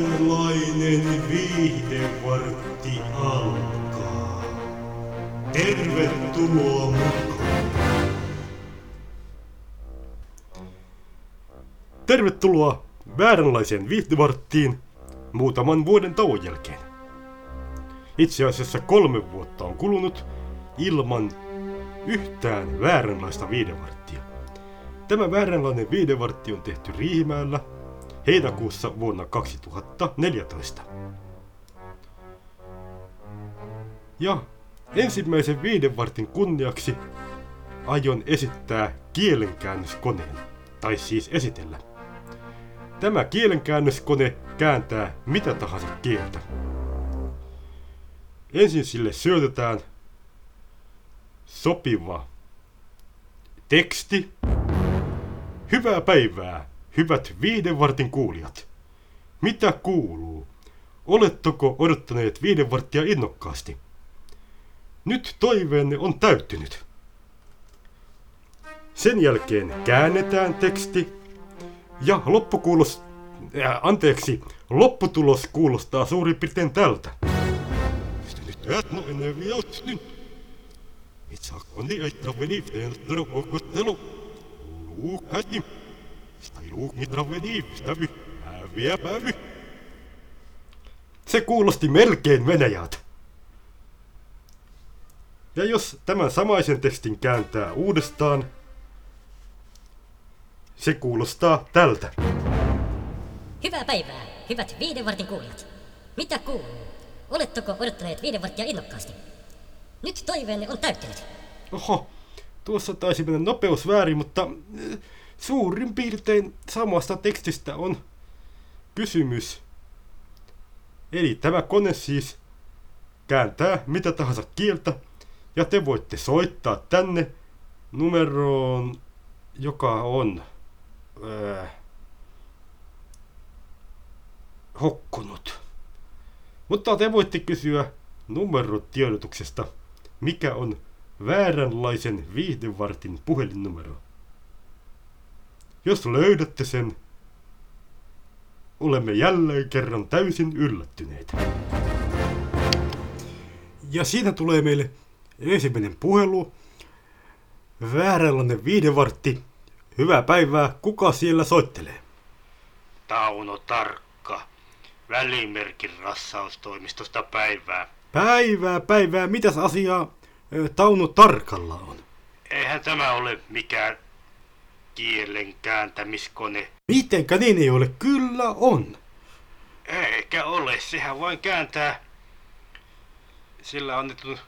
Vääränlainen viihdevartti alkaa. Tervetuloa mukaan. Tervetuloa vääränlaiseen viihdevarttiin muutaman vuoden tauon jälkeen. Itse asiassa kolme vuotta on kulunut ilman yhtään vääränlaista viidevarttia. Tämä vääränlainen viidevartti on tehty Riihimäellä heinäkuussa vuonna 2014. Ja ensimmäisen viidevartin kunniaksi aion esittää kielenkäännöskoneen, tai siis esitellä. Tämä kielenkäännöskone kääntää mitä tahansa kieltä. Ensin sille syötetään sopiva teksti. Hyvää päivää, hyvät viiden vartin kuulijat. Mitä kuuluu? Oletteko odottaneet viiden varttia innokkaasti? Nyt toiveenne on täyttynyt. Sen jälkeen käännetään teksti ja loppukuulos... Äh, anteeksi, lopputulos kuulostaa suurin piirtein tältä. Itse koni aitta veni fenstro kokottelu. Luukati. Häviä. Se kuulosti melkein Venäjältä. Ja jos tämän samaisen tekstin kääntää uudestaan, se kuulostaa tältä. Hyvää päivää, hyvät viiden vartin kuulijat. Mitä kuuluu? Oletteko odottaneet viiden varttia innokkaasti? Nyt toiveenne on täyttynyt. Oho, tuossa taisi mennä nopeus väärin, mutta äh, suurin piirtein samasta tekstistä on kysymys. Eli tämä kone siis kääntää mitä tahansa kieltä, ja te voitte soittaa tänne numeroon, joka on äh, hokkunut. Mutta te voitte kysyä numerotiedotuksesta, mikä on vääränlaisen viihdevartin puhelinnumero. Jos löydätte sen, olemme jälleen kerran täysin yllättyneitä. Ja siinä tulee meille ensimmäinen puhelu. Vääränlainen viihdevartti. Hyvää päivää. Kuka siellä soittelee? Tauno Tarkka, välimerkin rassaustoimistosta päivää. Päivää, päivää. Mitäs asiaa ö, Tauno Tarkalla on? Eihän tämä ole mikään kielen kääntämiskone. Mitenkä niin ei ole? Kyllä on. Eikä ole, sehän vain kääntää sillä annetun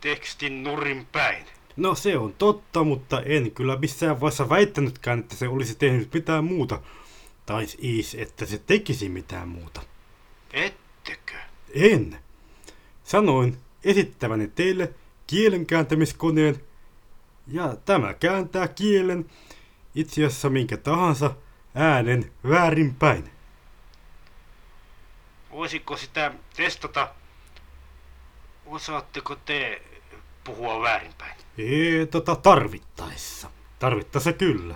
tekstin nurin päin. No se on totta, mutta en kyllä missään vaiheessa väittänytkään, että se olisi tehnyt mitään muuta. Tai siis, että se tekisi mitään muuta. Ettekö? En. Sanoin esittäväni teille kielenkääntämiskoneen, ja tämä kääntää kielen itse asiassa minkä tahansa äänen väärinpäin. Voisiko sitä testata? Osaatteko te puhua väärinpäin? Ee, tota tarvittaessa. Tarvittaessa kyllä.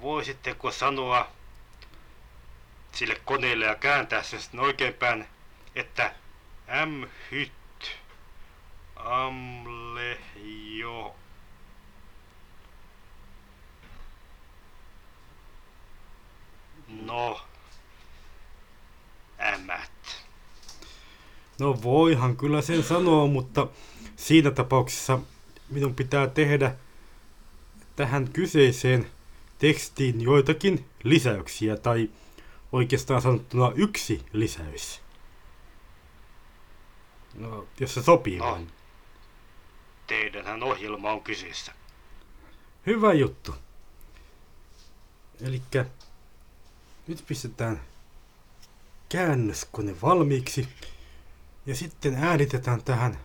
Voisitteko sanoa sille koneelle ja kääntää sen sitten oikeinpäin, että M hyt amle jo No, ämät. No voihan kyllä sen sanoa, mutta siinä tapauksessa minun pitää tehdä tähän kyseiseen tekstiin joitakin lisäyksiä, tai oikeastaan sanottuna yksi lisäys. No, jos se sopii No. Teidänhän ohjelma on kyseessä. Hyvä juttu. Elikkä nyt pistetään käännöskone valmiiksi ja sitten äänitetään tähän.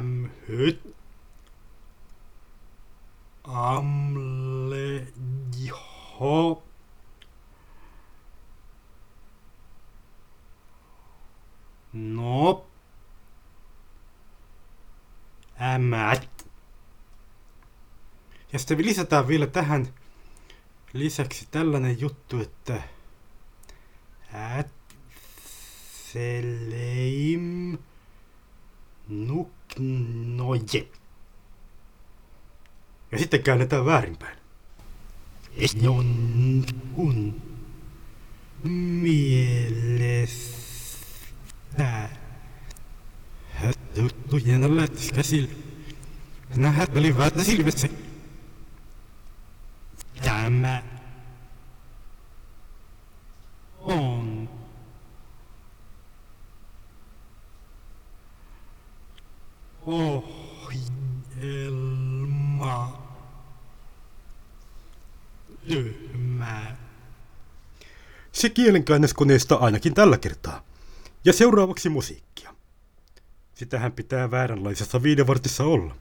M hyt amle jo no. Ämät ja sitten lisätään vielä tähän lisäksi tällainen juttu, että Ätseleim nuknoje. Ja sitten käännetään väärinpäin. Jon kun mielestä juttujen lätkäsillä. Nähät olivat silmissä. Tämä on ohjelma tyhmä. Se kielenkäännöskoneesta ainakin tällä kertaa. Ja seuraavaksi musiikkia. Sitähän pitää vääränlaisessa viidevartissa olla.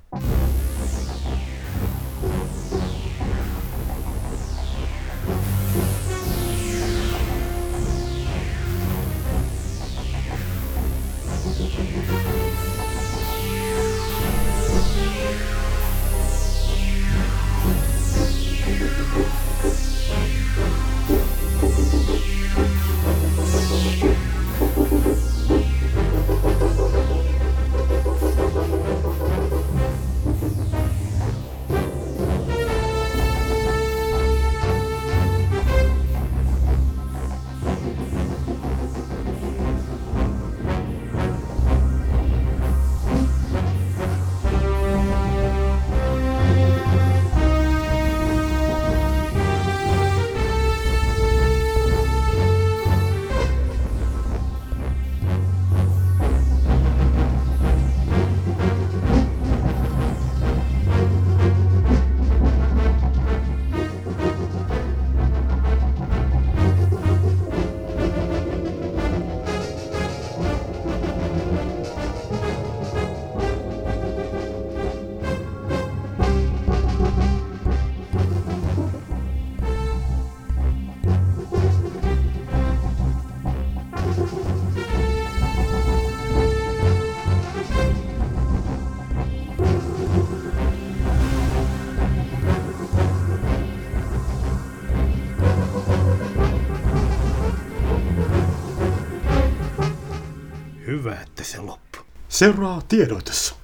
Seuraa tiedotus.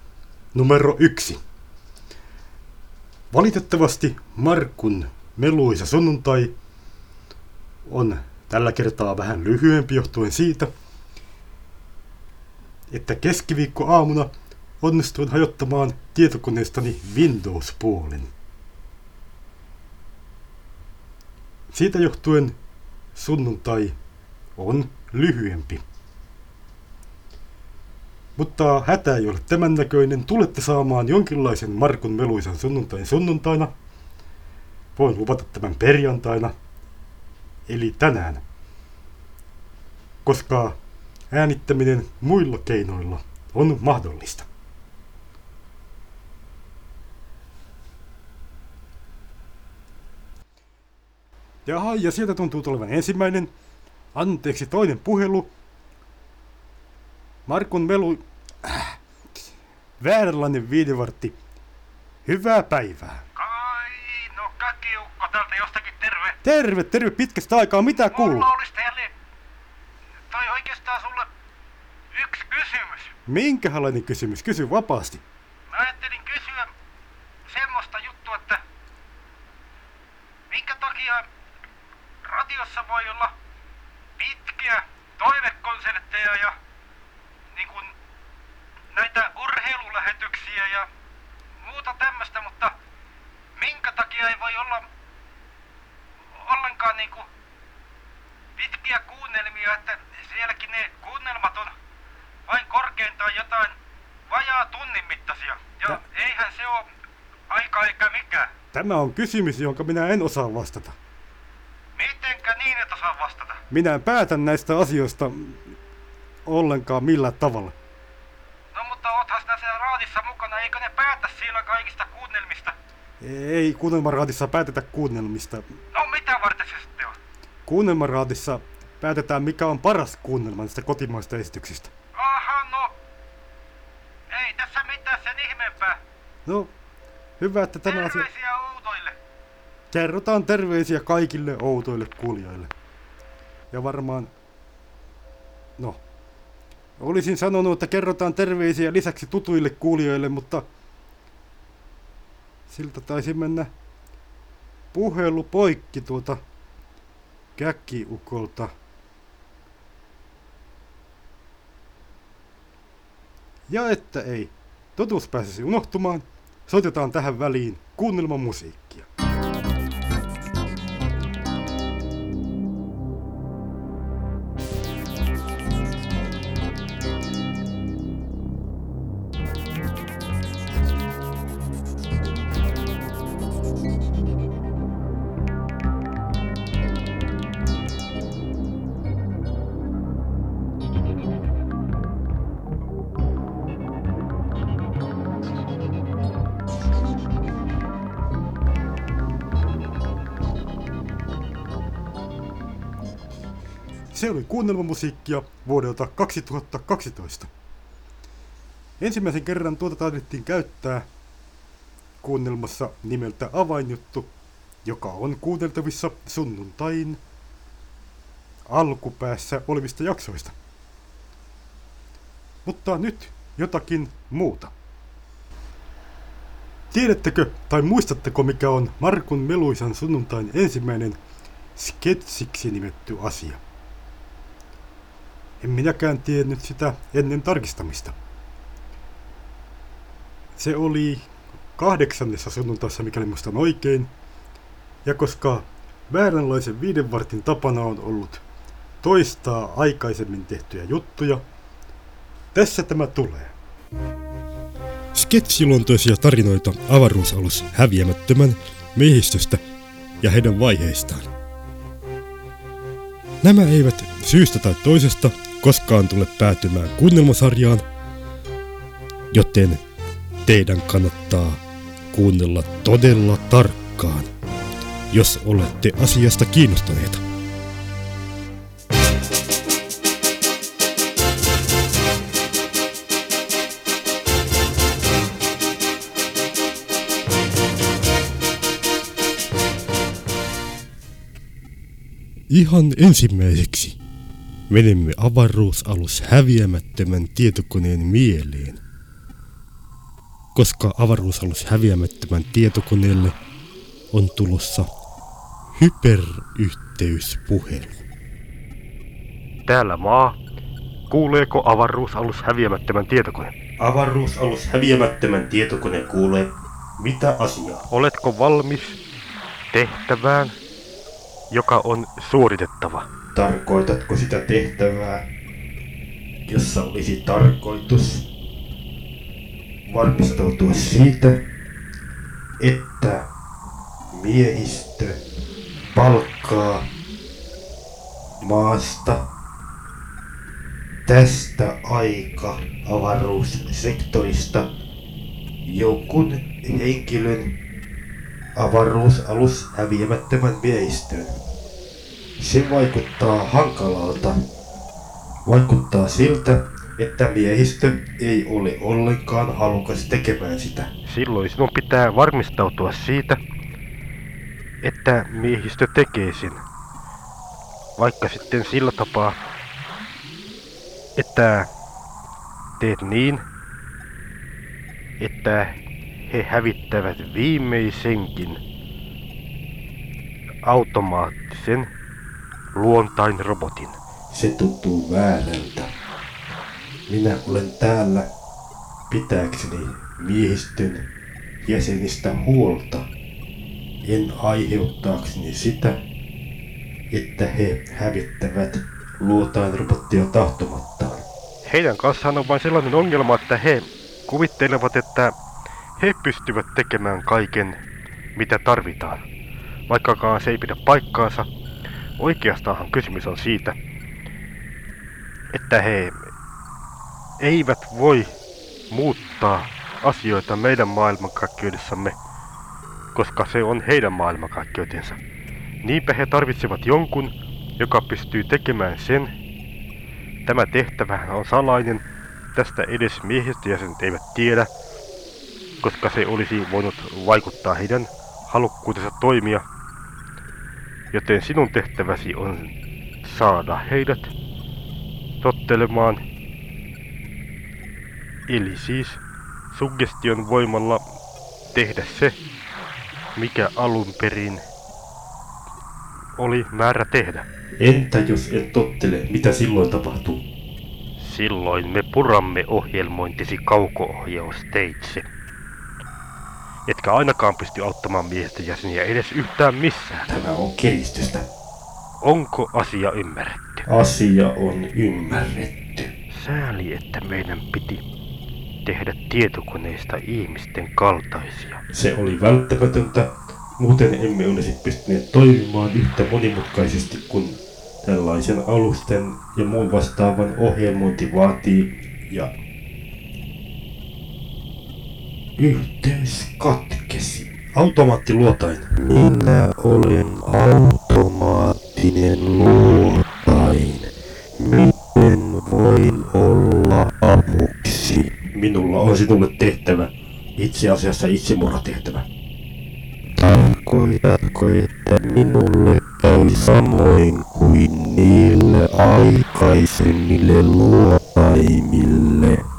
Numero yksi. Valitettavasti Markun meluisa sunnuntai on tällä kertaa vähän lyhyempi johtuen siitä, että keskiviikko aamuna onnistuin hajottamaan tietokoneestani Windows-puolen. Siitä johtuen sunnuntai on lyhyempi. Mutta hätä ei ole tämän näköinen. Tulette saamaan jonkinlaisen Markun meluisan sunnuntain sunnuntaina. Voin luvata tämän perjantaina. Eli tänään. Koska äänittäminen muilla keinoilla on mahdollista. Jaha, ja sieltä tuntuu tulevan ensimmäinen. Anteeksi, toinen puhelu. Markun melu... Äh. Vääränlainen viidevartti. Hyvää päivää. Kai, no käkiukko täältä jostakin terve. Terve, terve pitkästä aikaa. Mitä kuuluu? Mulla olisi teille, tai oikeastaan sulle yksi kysymys. Minkälainen kysymys? Kysy vapaasti. Mä ajattelin kysyä semmoista juttua, että minkä takia radiossa voi olla pitkiä toivekonsertteja ja näitä urheilulähetyksiä ja muuta tämmöistä, mutta minkä takia ei voi olla ollenkaan niin kuin pitkiä kuunnelmia, että sielläkin ne kuunnelmat on vain korkeintaan jotain vajaa tunnin mittaisia. Ja Tä- eihän se ole aika eikä mikään. Tämä on kysymys, jonka minä en osaa vastata. Mitenkä niin et osaa vastata? Minä en päätä näistä asioista ollenkaan millään tavalla. No mutta oothan sinä siellä raadissa mukana, eikö ne päätä siellä kaikista kuunnelmista? Ei kuunnelmaraadissa päätetä kuunnelmista. No mitä varten se sitten on? Kuunnelmaraadissa päätetään mikä on paras kuunnelma näistä kotimaista esityksistä. Aha, no. Ei tässä mitään sen ihmeempää. No, hyvä, että tämä asia... Terveisiä outoille. Kerrotaan terveisiä kaikille outoille kuulijoille. Ja varmaan No, olisin sanonut, että kerrotaan terveisiä lisäksi tutuille kuulijoille, mutta siltä taisi mennä puhelu poikki tuota käkkiukolta. Ja että ei totuus pääsisi unohtumaan, soitetaan tähän väliin kuunnelman musiikkia. Se oli kuunnelmamusiikkia vuodelta 2012. Ensimmäisen kerran tuota taidettiin käyttää kuunnelmassa nimeltä Avainjuttu, joka on kuunneltavissa sunnuntain alkupäässä olevista jaksoista. Mutta nyt jotakin muuta. Tiedättekö tai muistatteko mikä on Markun Meluisan sunnuntain ensimmäinen sketsiksi nimetty asia? En minäkään tiennyt sitä ennen tarkistamista. Se oli kahdeksannessa sunnuntaissa, mikäli muistan oikein. Ja koska vääränlaisen viiden vartin tapana on ollut toistaa aikaisemmin tehtyjä juttuja, tässä tämä tulee. Sketsiluontoisia tarinoita avaruusalus häviämättömän miehistöstä ja heidän vaiheistaan. Nämä eivät syystä tai toisesta koskaan tule päätymään kuunnelmasarjaan, joten teidän kannattaa kuunnella todella tarkkaan, jos olette asiasta kiinnostuneita. Ihan ensimmäiseksi menemme avaruusalus häviämättömän tietokoneen mieleen. Koska avaruusalus häviämättömän tietokoneelle on tulossa hyperyhteyspuhelu. Täällä maa. Kuuleeko avaruusalus häviämättömän tietokone? Avaruusalus häviämättömän tietokone kuulee. Mitä asiaa? Oletko valmis tehtävään, joka on suoritettava? Tarkoitatko sitä tehtävää, jossa olisi tarkoitus varmistautua siitä, että miehistö palkkaa maasta tästä aika avaruussektorista jonkun henkilön avaruusalus häviämättömän miehistöön. Se vaikuttaa hankalalta. Vaikuttaa siltä, että miehistö ei ole ollenkaan halukas tekemään sitä. Silloin sinun pitää varmistautua siitä, että miehistö tekee sen. Vaikka sitten sillä tapaa, että teet niin, että he hävittävät viimeisenkin automaattisen luontain robotin. Se tuntuu väärältä. Minä olen täällä pitääkseni miehistön jäsenistä huolta. En aiheuttaakseni sitä, että he hävittävät luotain robottia tahtomattaan. Heidän kanssaan on vain sellainen ongelma, että he kuvittelevat, että he pystyvät tekemään kaiken, mitä tarvitaan. Vaikkakaan se ei pidä paikkaansa, oikeastaanhan kysymys on siitä, että he eivät voi muuttaa asioita meidän maailmankaikkeudessamme, koska se on heidän maailmankaikkeutensa. Niinpä he tarvitsevat jonkun, joka pystyy tekemään sen. Tämä tehtävä on salainen, tästä edes miehistöjäsenet eivät tiedä, koska se olisi voinut vaikuttaa heidän halukkuutensa toimia. Joten sinun tehtäväsi on saada heidät tottelemaan. Eli siis suggestion voimalla tehdä se, mikä alun perin oli määrä tehdä. Entä jos et tottele, mitä silloin tapahtuu? Silloin me puramme ohjelmointisi kauko-ohjausteitse. Etkä ainakaan pysty auttamaan miehistön jäseniä edes yhtään missään. Tämä on kiristystä. Onko asia ymmärretty? Asia on ymmärretty. Sääli, että meidän piti tehdä tietokoneista ihmisten kaltaisia. Se oli välttämätöntä, muuten emme olisi pystyneet toimimaan yhtä monimutkaisesti kuin tällaisen alusten ja muun vastaavan ohjelmointi vaatii ja yhteys katkesi. Automaattiluotain. Minä olen automaattinen luotain. Miten voin olla avuksi? Minulla on sinulle tehtävä. Itse asiassa itsemurhatehtävä. Tarkoitatko, että minulle käy samoin kuin niille aikaisemmille luotaimille?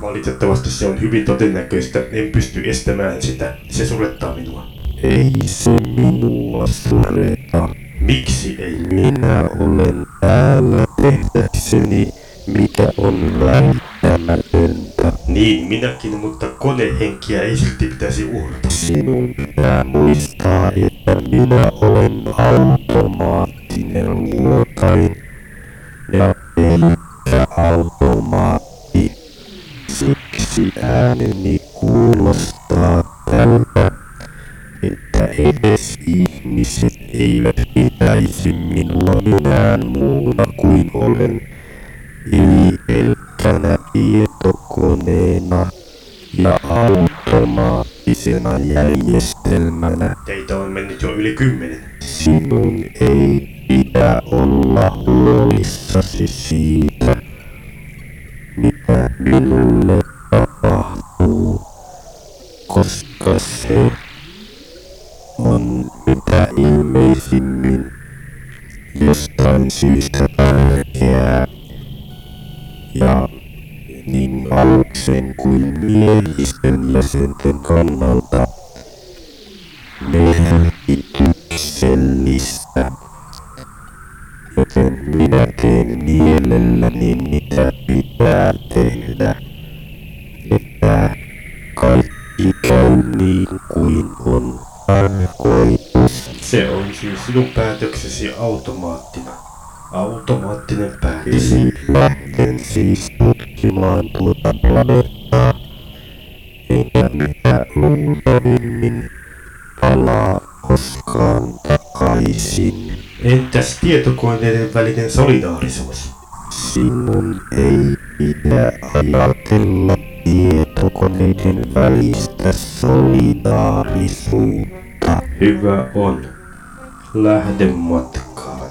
Valitettavasti se on hyvin todennäköistä. En pysty estämään sitä. Se surettaa minua. Ei se minua sureta. Miksi ei? Minä olen täällä tehdäkseni, mikä on välttämätöntä. Niin, minäkin, mutta konehenkiä ei silti pitäisi uhrata. Sinun pitää muistaa, että minä olen automaattinen luotain ja pelkkä automaatti. Siksi ääneni kuulostaa tältä, että edes ihmiset eivät pitäisi minua minään muuna kuin olen, eli pelkkänä tietokoneena ja automaattisena järjestelmänä. Teitä on mennyt jo yli kymmenen. Sinun ei pidä olla huolissasi siitä, mitä minulle se on mitä ilmeisimmin jostain syystä tärkeää. Ja niin aluksen kuin miehistön jäsenten kannalta merkityksellistä. Joten minä teen mielelläni mitä pitää tehdä, että kaikki käy niin kuin on tarkoitus. Se on siis sinun päätöksesi automaattina. Automaattinen päätös. Lähden siis tutkimaan tuota planeettaa, enkä mitä luultavimmin palaa koskaan takaisin. Entäs tietokoneiden välinen solidaarisuus? Sinun ei pidä ajatella tietokoneiden välistä solidaarisuutta. Hyvä on. Lähde matkaan.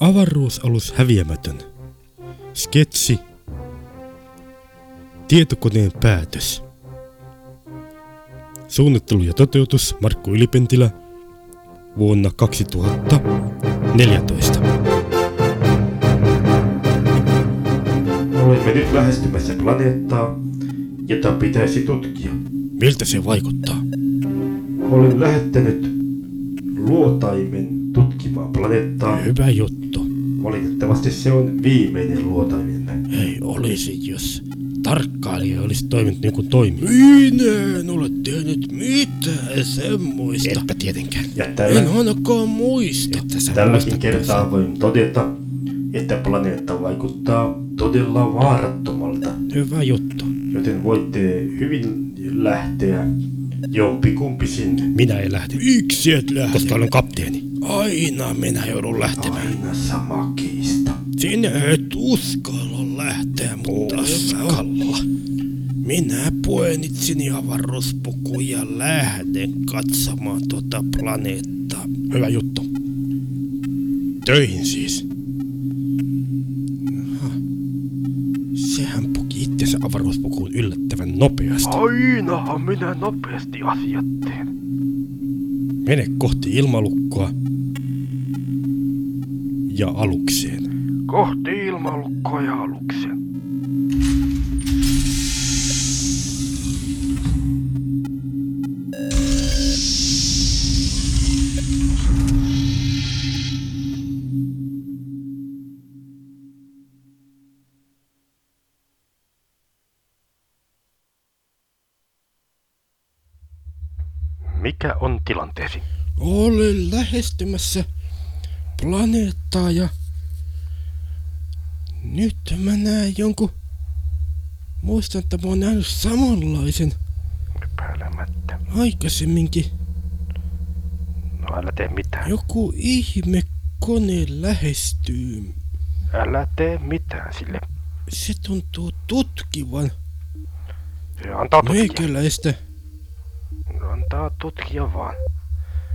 Avaruusalus häviämätön. Sketsi. Tietokoneen päätös. Suunnittelu ja toteutus Markku Ylipentilä vuonna 2014. Olemme nyt lähestymässä planeettaa, jota pitäisi tutkia. Miltä se vaikuttaa? Olen lähettänyt luotaimen tutkimaan planeettaa. Hyvä juttu. Valitettavasti se on viimeinen luotaimemme. Ei olisi, jos tarkkailija olisi toiminut niin kuin toimi. Minä en ole tehnyt mitään semmoista. Etpä tietenkään. Ja tällä, En ainakaan muista. Että sä tälläkin kertaa voin todeta, että planeetta vaikuttaa todella vaarattomalta. Hyvä juttu. Joten voitte hyvin lähteä jompikumpi sinne. Minä en lähde. Miksi et lähde? Koska olen kapteeni. Aina minä joudun lähtemään. Aina sama kiista. Sinä et uskalla lähteä, mutta uskalla. Minä puenitsin avaruuspukuun ja lähden katsomaan tuota planeettaa. Hyvä juttu. Töihin siis. Aha. Sehän puki itsensä se avaruuspukuun yllättävän nopeasti. Ainahan minä nopeasti asiat teen. Mene kohti ilmalukkoa ja alukseen. Kohti ilmalukkoa ja aluksen. Mikä on tilanteesi? Olen lähestymässä planeettaa ja nyt mä näen jonkun... Muistan, että mä oon nähnyt samanlaisen Epäilemättä. aikaisemminkin. No älä tee mitään. Joku ihme kone lähestyy. Älä tee mitään sille. Se tuntuu tutkivan Se antaa tutkia. meikäläistä. Antaa tutkia vaan.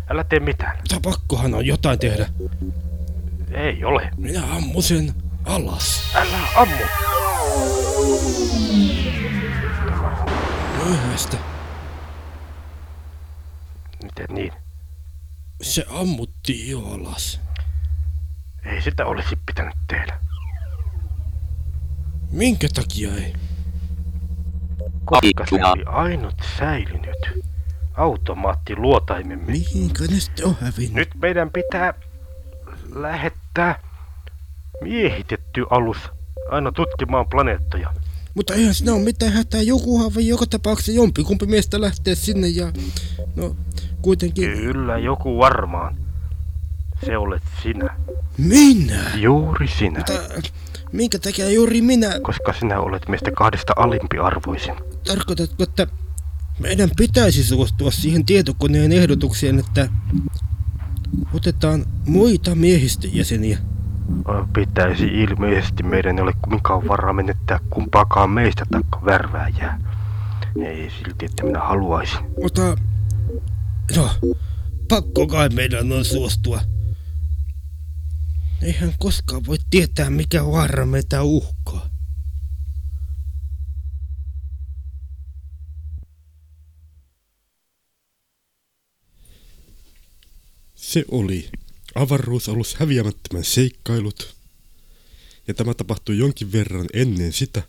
Älä tee mitään. Mutta pakkohan on jotain tehdä. Ei ole. Minä ammun sen alas. Älä ammu. Myöhäistä. Miten niin? Se ammuttiin jo alas. Ei sitä olisi pitänyt tehdä. Minkä takia ei? Koska se oli ainut säilynyt automaatti luotaimemme. Mihinkä ne sitten on hävinnyt? Nyt meidän pitää lähettää miehitetty alus aina tutkimaan planeettoja. Mutta eihän siinä ole mitään hätää. Jokuhan voi joka tapauksessa jompikumpi miestä lähteä sinne ja... No, kuitenkin... Kyllä joku varmaan. Se olet sinä. Minä? Juuri sinä. Mutta minkä takia juuri minä? Koska sinä olet meistä kahdesta alimpiarvoisin. Tarkoitatko, että meidän pitäisi suostua siihen tietokoneen ehdotukseen, että otetaan muita miehistön jäseniä? Pitäisi ilmeisesti meidän ei ole kumminkaan varaa menettää kumpaakaan meistä taikka värvääjää. Ei silti, että minä haluaisin. Mutta... No, pakko kai meidän on suostua. Eihän koskaan voi tietää, mikä vaara meitä uhkaa. Se oli avaruusalus häviämättömän seikkailut. Ja tämä tapahtui jonkin verran ennen sitä,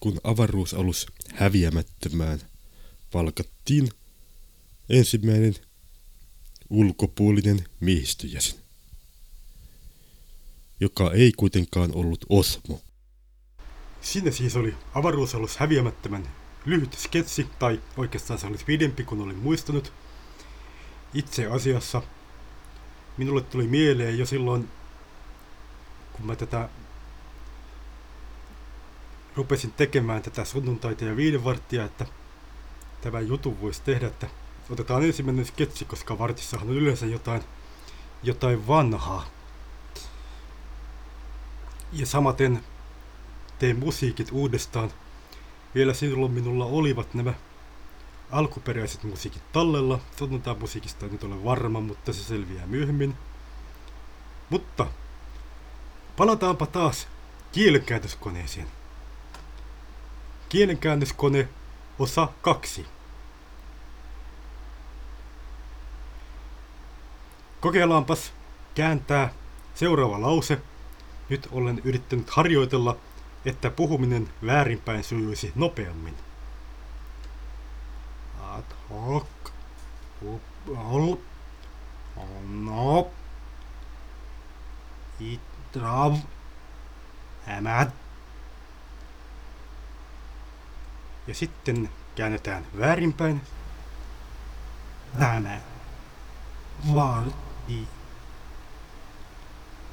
kun avaruusalus häviämättömään palkattiin ensimmäinen ulkopuolinen miehistöjäsen, joka ei kuitenkaan ollut Osmo. Siinä siis oli avaruusalus häviämättömän lyhyt sketsi, tai oikeastaan se oli pidempi kuin olin muistanut. Itse asiassa minulle tuli mieleen jo silloin, kun mä tätä rupesin tekemään tätä sunnuntaita ja viiden varttia, että tämä jutun voisi tehdä, että otetaan ensimmäinen sketsi, koska vartissahan on yleensä jotain, jotain vanhaa. Ja samaten teen musiikit uudestaan. Vielä silloin minulla olivat nämä alkuperäiset musiikit tallella. Sunnuntai musiikista nyt ole varma, mutta se selviää myöhemmin. Mutta palataanpa taas kielenkääntöskoneeseen. Kielenkäännöskone osa 2. Kokeillaanpas kääntää seuraava lause. Nyt olen yrittänyt harjoitella, että puhuminen väärinpäin sujuisi nopeammin. Ad hoc. Upal. No. Itrav. Hämät. Ja sitten käännetään väärinpäin. Tämä. Vartti.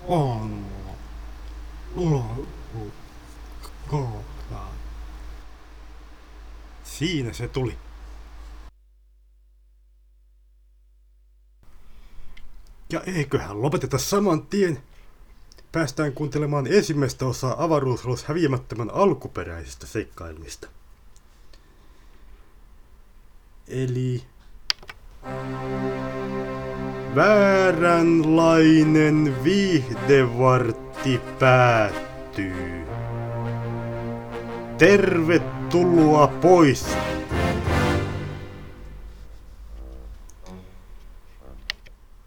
On. Loppu. Kohta. Siinä se tuli. Ja eiköhän lopeteta saman tien. Päästään kuuntelemaan ensimmäistä osaa avaruusalus häviämättömän alkuperäisistä seikkailuista. Eli... Vääränlainen viihdevartti päättyy. tervetuloa pois